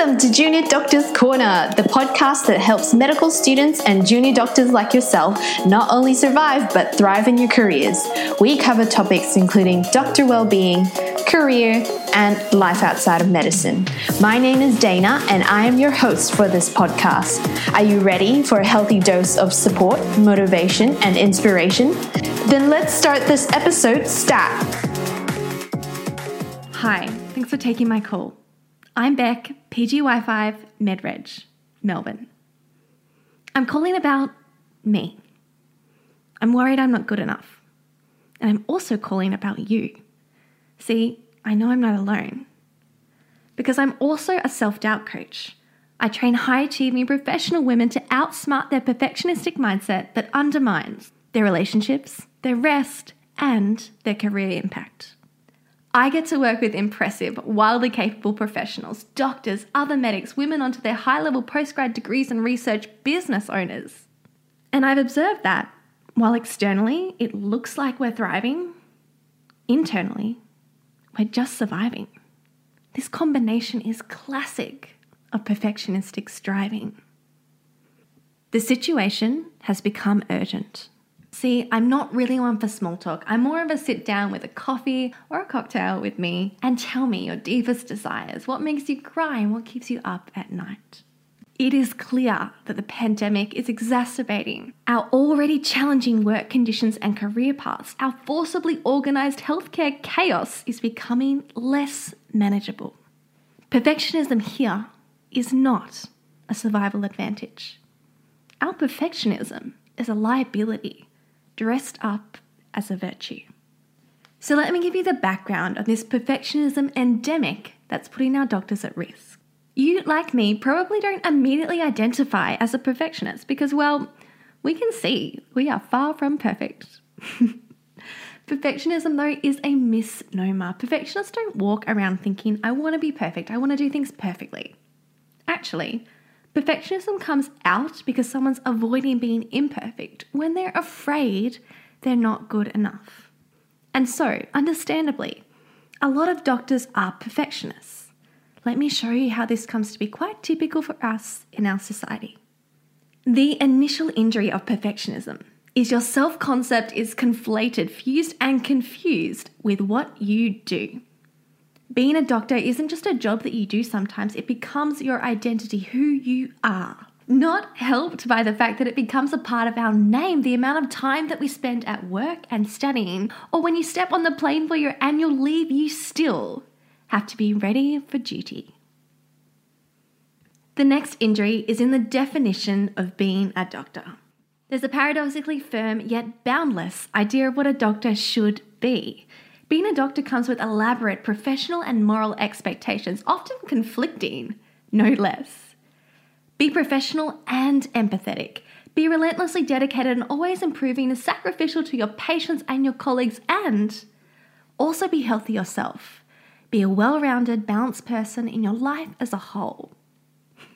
Welcome to Junior Doctors Corner, the podcast that helps medical students and junior doctors like yourself not only survive but thrive in your careers. We cover topics including doctor well-being, career, and life outside of medicine. My name is Dana, and I am your host for this podcast. Are you ready for a healthy dose of support, motivation, and inspiration? Then let's start this episode stat. Hi, thanks for taking my call. I'm Beck, PGY5 MedReg, Melbourne. I'm calling about me. I'm worried I'm not good enough. And I'm also calling about you. See, I know I'm not alone. Because I'm also a self doubt coach. I train high achieving professional women to outsmart their perfectionistic mindset that undermines their relationships, their rest, and their career impact. I get to work with impressive, wildly capable professionals, doctors, other medics, women onto their high level postgrad degrees and research business owners. And I've observed that while externally it looks like we're thriving, internally we're just surviving. This combination is classic of perfectionistic striving. The situation has become urgent. See, I'm not really one for small talk. I'm more of a sit down with a coffee or a cocktail with me and tell me your deepest desires, what makes you cry and what keeps you up at night. It is clear that the pandemic is exacerbating our already challenging work conditions and career paths. Our forcibly organised healthcare chaos is becoming less manageable. Perfectionism here is not a survival advantage. Our perfectionism is a liability dressed up as a virtue. So, let me give you the background of this perfectionism endemic that's putting our doctors at risk. You, like me, probably don't immediately identify as a perfectionist because, well, we can see we are far from perfect. Perfectionism, though, is a misnomer. Perfectionists don't walk around thinking, I want to be perfect, I want to do things perfectly. Actually, Perfectionism comes out because someone's avoiding being imperfect when they're afraid they're not good enough. And so, understandably, a lot of doctors are perfectionists. Let me show you how this comes to be quite typical for us in our society. The initial injury of perfectionism is your self concept is conflated, fused, and confused with what you do. Being a doctor isn't just a job that you do sometimes, it becomes your identity, who you are. Not helped by the fact that it becomes a part of our name, the amount of time that we spend at work and studying, or when you step on the plane for your annual leave, you still have to be ready for duty. The next injury is in the definition of being a doctor. There's a paradoxically firm yet boundless idea of what a doctor should be. Being a doctor comes with elaborate professional and moral expectations, often conflicting, no less. Be professional and empathetic. Be relentlessly dedicated and always improving is sacrificial to your patients and your colleagues, and also be healthy yourself. Be a well rounded, balanced person in your life as a whole.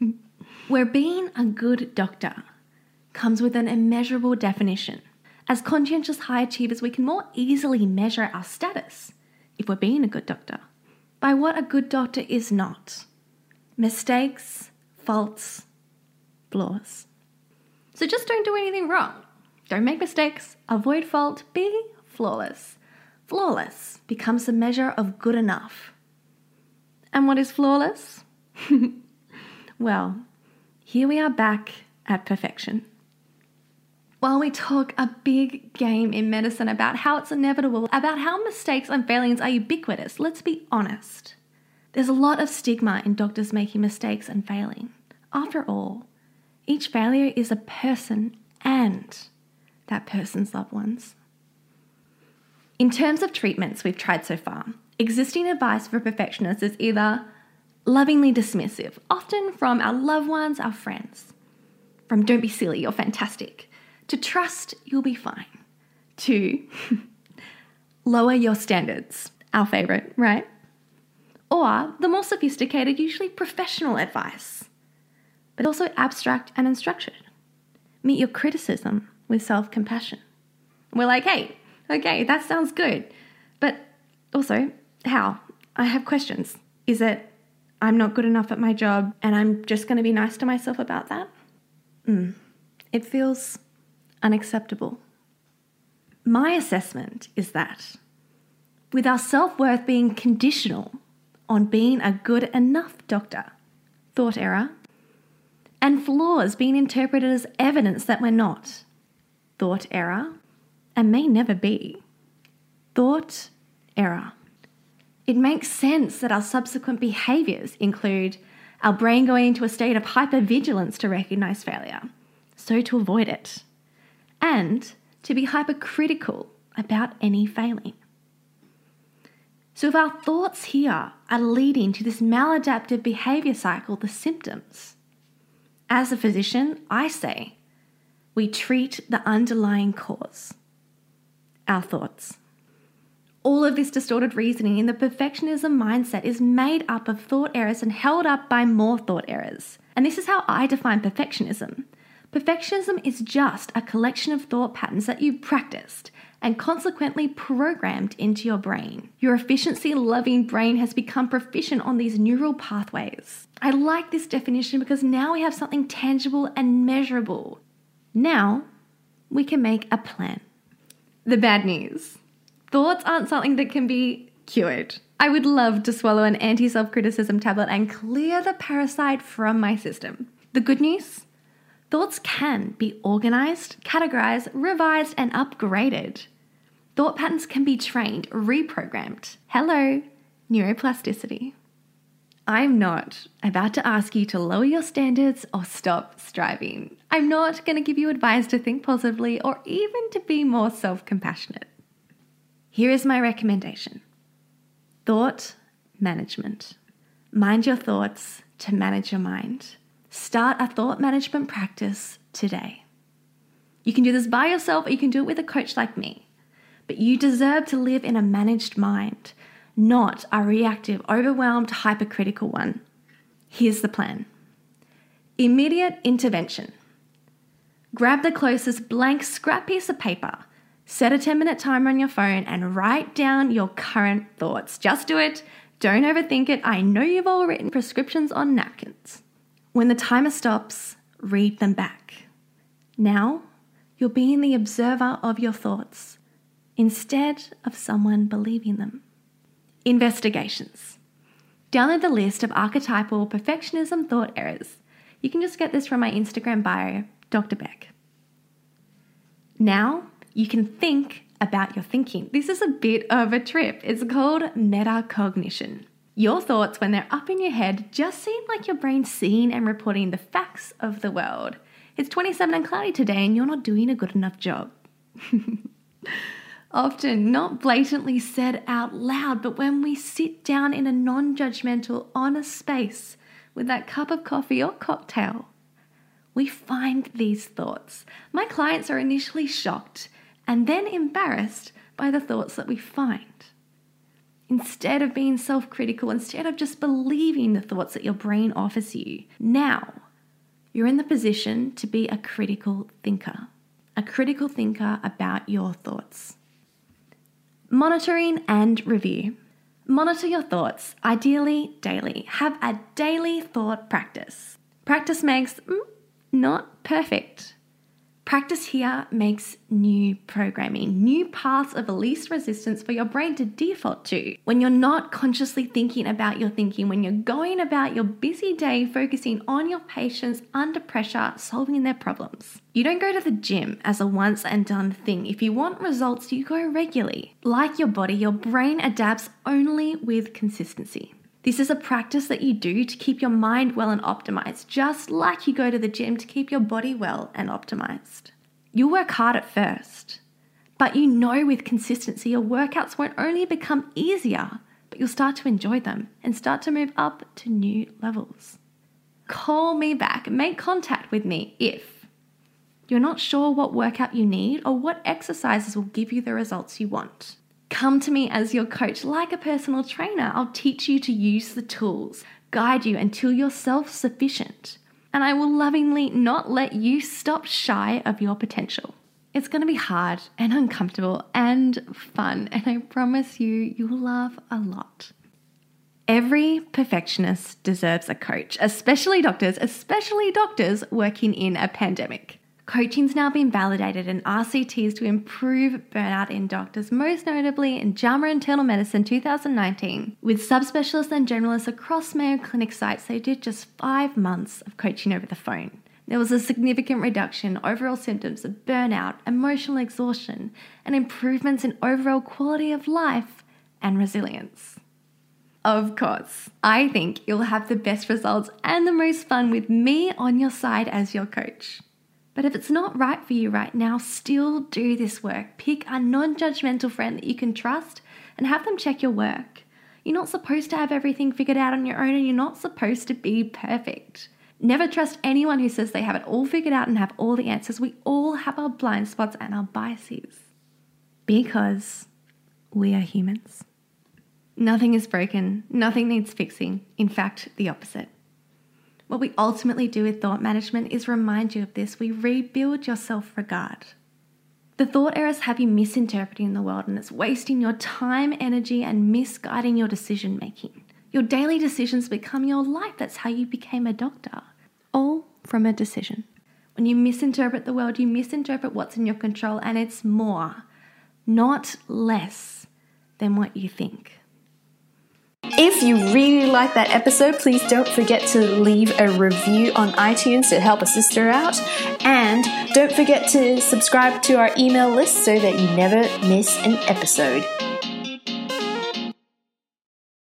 Where being a good doctor comes with an immeasurable definition. As conscientious high achievers, we can more easily measure our status, if we're being a good doctor, by what a good doctor is not mistakes, faults, flaws. So just don't do anything wrong. Don't make mistakes, avoid fault, be flawless. Flawless becomes the measure of good enough. And what is flawless? well, here we are back at perfection. While we talk a big game in medicine about how it's inevitable, about how mistakes and failings are ubiquitous, let's be honest. There's a lot of stigma in doctors making mistakes and failing. After all, each failure is a person and that person's loved ones. In terms of treatments we've tried so far, existing advice for perfectionists is either lovingly dismissive, often from our loved ones, our friends, from don't be silly, you're fantastic, to trust you'll be fine, to lower your standards, our favourite, right? Or the more sophisticated, usually professional advice, but also abstract and unstructured. Meet your criticism with self compassion. We're like, hey, okay, that sounds good, but also, how? I have questions. Is it I'm not good enough at my job and I'm just going to be nice to myself about that? Mm. It feels unacceptable. My assessment is that with our self worth being conditional on being a good enough doctor, thought error, and flaws being interpreted as evidence that we're not, thought error, and may never be, thought error. It makes sense that our subsequent behaviours include our brain going into a state of hypervigilance to recognise failure, so to avoid it, and to be hypercritical about any failing. So, if our thoughts here are leading to this maladaptive behaviour cycle, the symptoms, as a physician, I say we treat the underlying cause our thoughts. All of this distorted reasoning in the perfectionism mindset is made up of thought errors and held up by more thought errors. And this is how I define perfectionism. Perfectionism is just a collection of thought patterns that you've practiced and consequently programmed into your brain. Your efficiency loving brain has become proficient on these neural pathways. I like this definition because now we have something tangible and measurable. Now we can make a plan. The bad news thoughts aren't something that can be cured. I would love to swallow an anti self criticism tablet and clear the parasite from my system. The good news? Thoughts can be organized, categorized, revised, and upgraded. Thought patterns can be trained, reprogrammed. Hello, neuroplasticity. I'm not about to ask you to lower your standards or stop striving. I'm not going to give you advice to think positively or even to be more self compassionate. Here is my recommendation thought management. Mind your thoughts to manage your mind. Start a thought management practice today. You can do this by yourself or you can do it with a coach like me. But you deserve to live in a managed mind, not a reactive, overwhelmed, hypercritical one. Here's the plan immediate intervention. Grab the closest blank scrap piece of paper, set a 10 minute timer on your phone, and write down your current thoughts. Just do it. Don't overthink it. I know you've all written prescriptions on napkins. When the timer stops, read them back. Now, you're being the observer of your thoughts instead of someone believing them. Investigations. Download the list of archetypal perfectionism thought errors. You can just get this from my Instagram bio, Dr. Beck. Now you can think about your thinking. This is a bit of a trip. It's called metacognition. Your thoughts, when they're up in your head, just seem like your brain seeing and reporting the facts of the world. It's 27 and cloudy today, and you're not doing a good enough job. often not blatantly said out loud, but when we sit down in a non judgmental, honest space with that cup of coffee or cocktail, we find these thoughts. My clients are initially shocked and then embarrassed by the thoughts that we find. Instead of being self critical, instead of just believing the thoughts that your brain offers you, now you're in the position to be a critical thinker, a critical thinker about your thoughts. Monitoring and review. Monitor your thoughts, ideally daily. Have a daily thought practice. Practice makes mm, not perfect. Practice here makes new programming, new paths of least resistance for your brain to default to. When you're not consciously thinking about your thinking, when you're going about your busy day focusing on your patients under pressure, solving their problems. You don't go to the gym as a once and done thing. If you want results, you go regularly. Like your body, your brain adapts only with consistency. This is a practice that you do to keep your mind well and optimized, just like you go to the gym to keep your body well and optimized. You'll work hard at first, but you know with consistency your workouts won't only become easier, but you'll start to enjoy them and start to move up to new levels. Call me back, make contact with me if you're not sure what workout you need or what exercises will give you the results you want. Come to me as your coach, like a personal trainer. I'll teach you to use the tools, guide you until you're self sufficient, and I will lovingly not let you stop shy of your potential. It's going to be hard and uncomfortable and fun, and I promise you, you'll laugh a lot. Every perfectionist deserves a coach, especially doctors, especially doctors working in a pandemic. Coaching's now been validated in RCTs to improve burnout in doctors, most notably in JAMA Internal Medicine 2019. With subspecialists and generalists across Mayo Clinic sites, they did just five months of coaching over the phone. There was a significant reduction in overall symptoms of burnout, emotional exhaustion, and improvements in overall quality of life and resilience. Of course, I think you'll have the best results and the most fun with me on your side as your coach. But if it's not right for you right now, still do this work. Pick a non judgmental friend that you can trust and have them check your work. You're not supposed to have everything figured out on your own and you're not supposed to be perfect. Never trust anyone who says they have it all figured out and have all the answers. We all have our blind spots and our biases because we are humans. Nothing is broken, nothing needs fixing. In fact, the opposite. What we ultimately do with thought management is remind you of this. We rebuild your self regard. The thought errors have you misinterpreting the world and it's wasting your time, energy, and misguiding your decision making. Your daily decisions become your life. That's how you became a doctor. All from a decision. When you misinterpret the world, you misinterpret what's in your control, and it's more, not less, than what you think. If you really like that episode, please don't forget to leave a review on iTunes to help a sister out. And don't forget to subscribe to our email list so that you never miss an episode.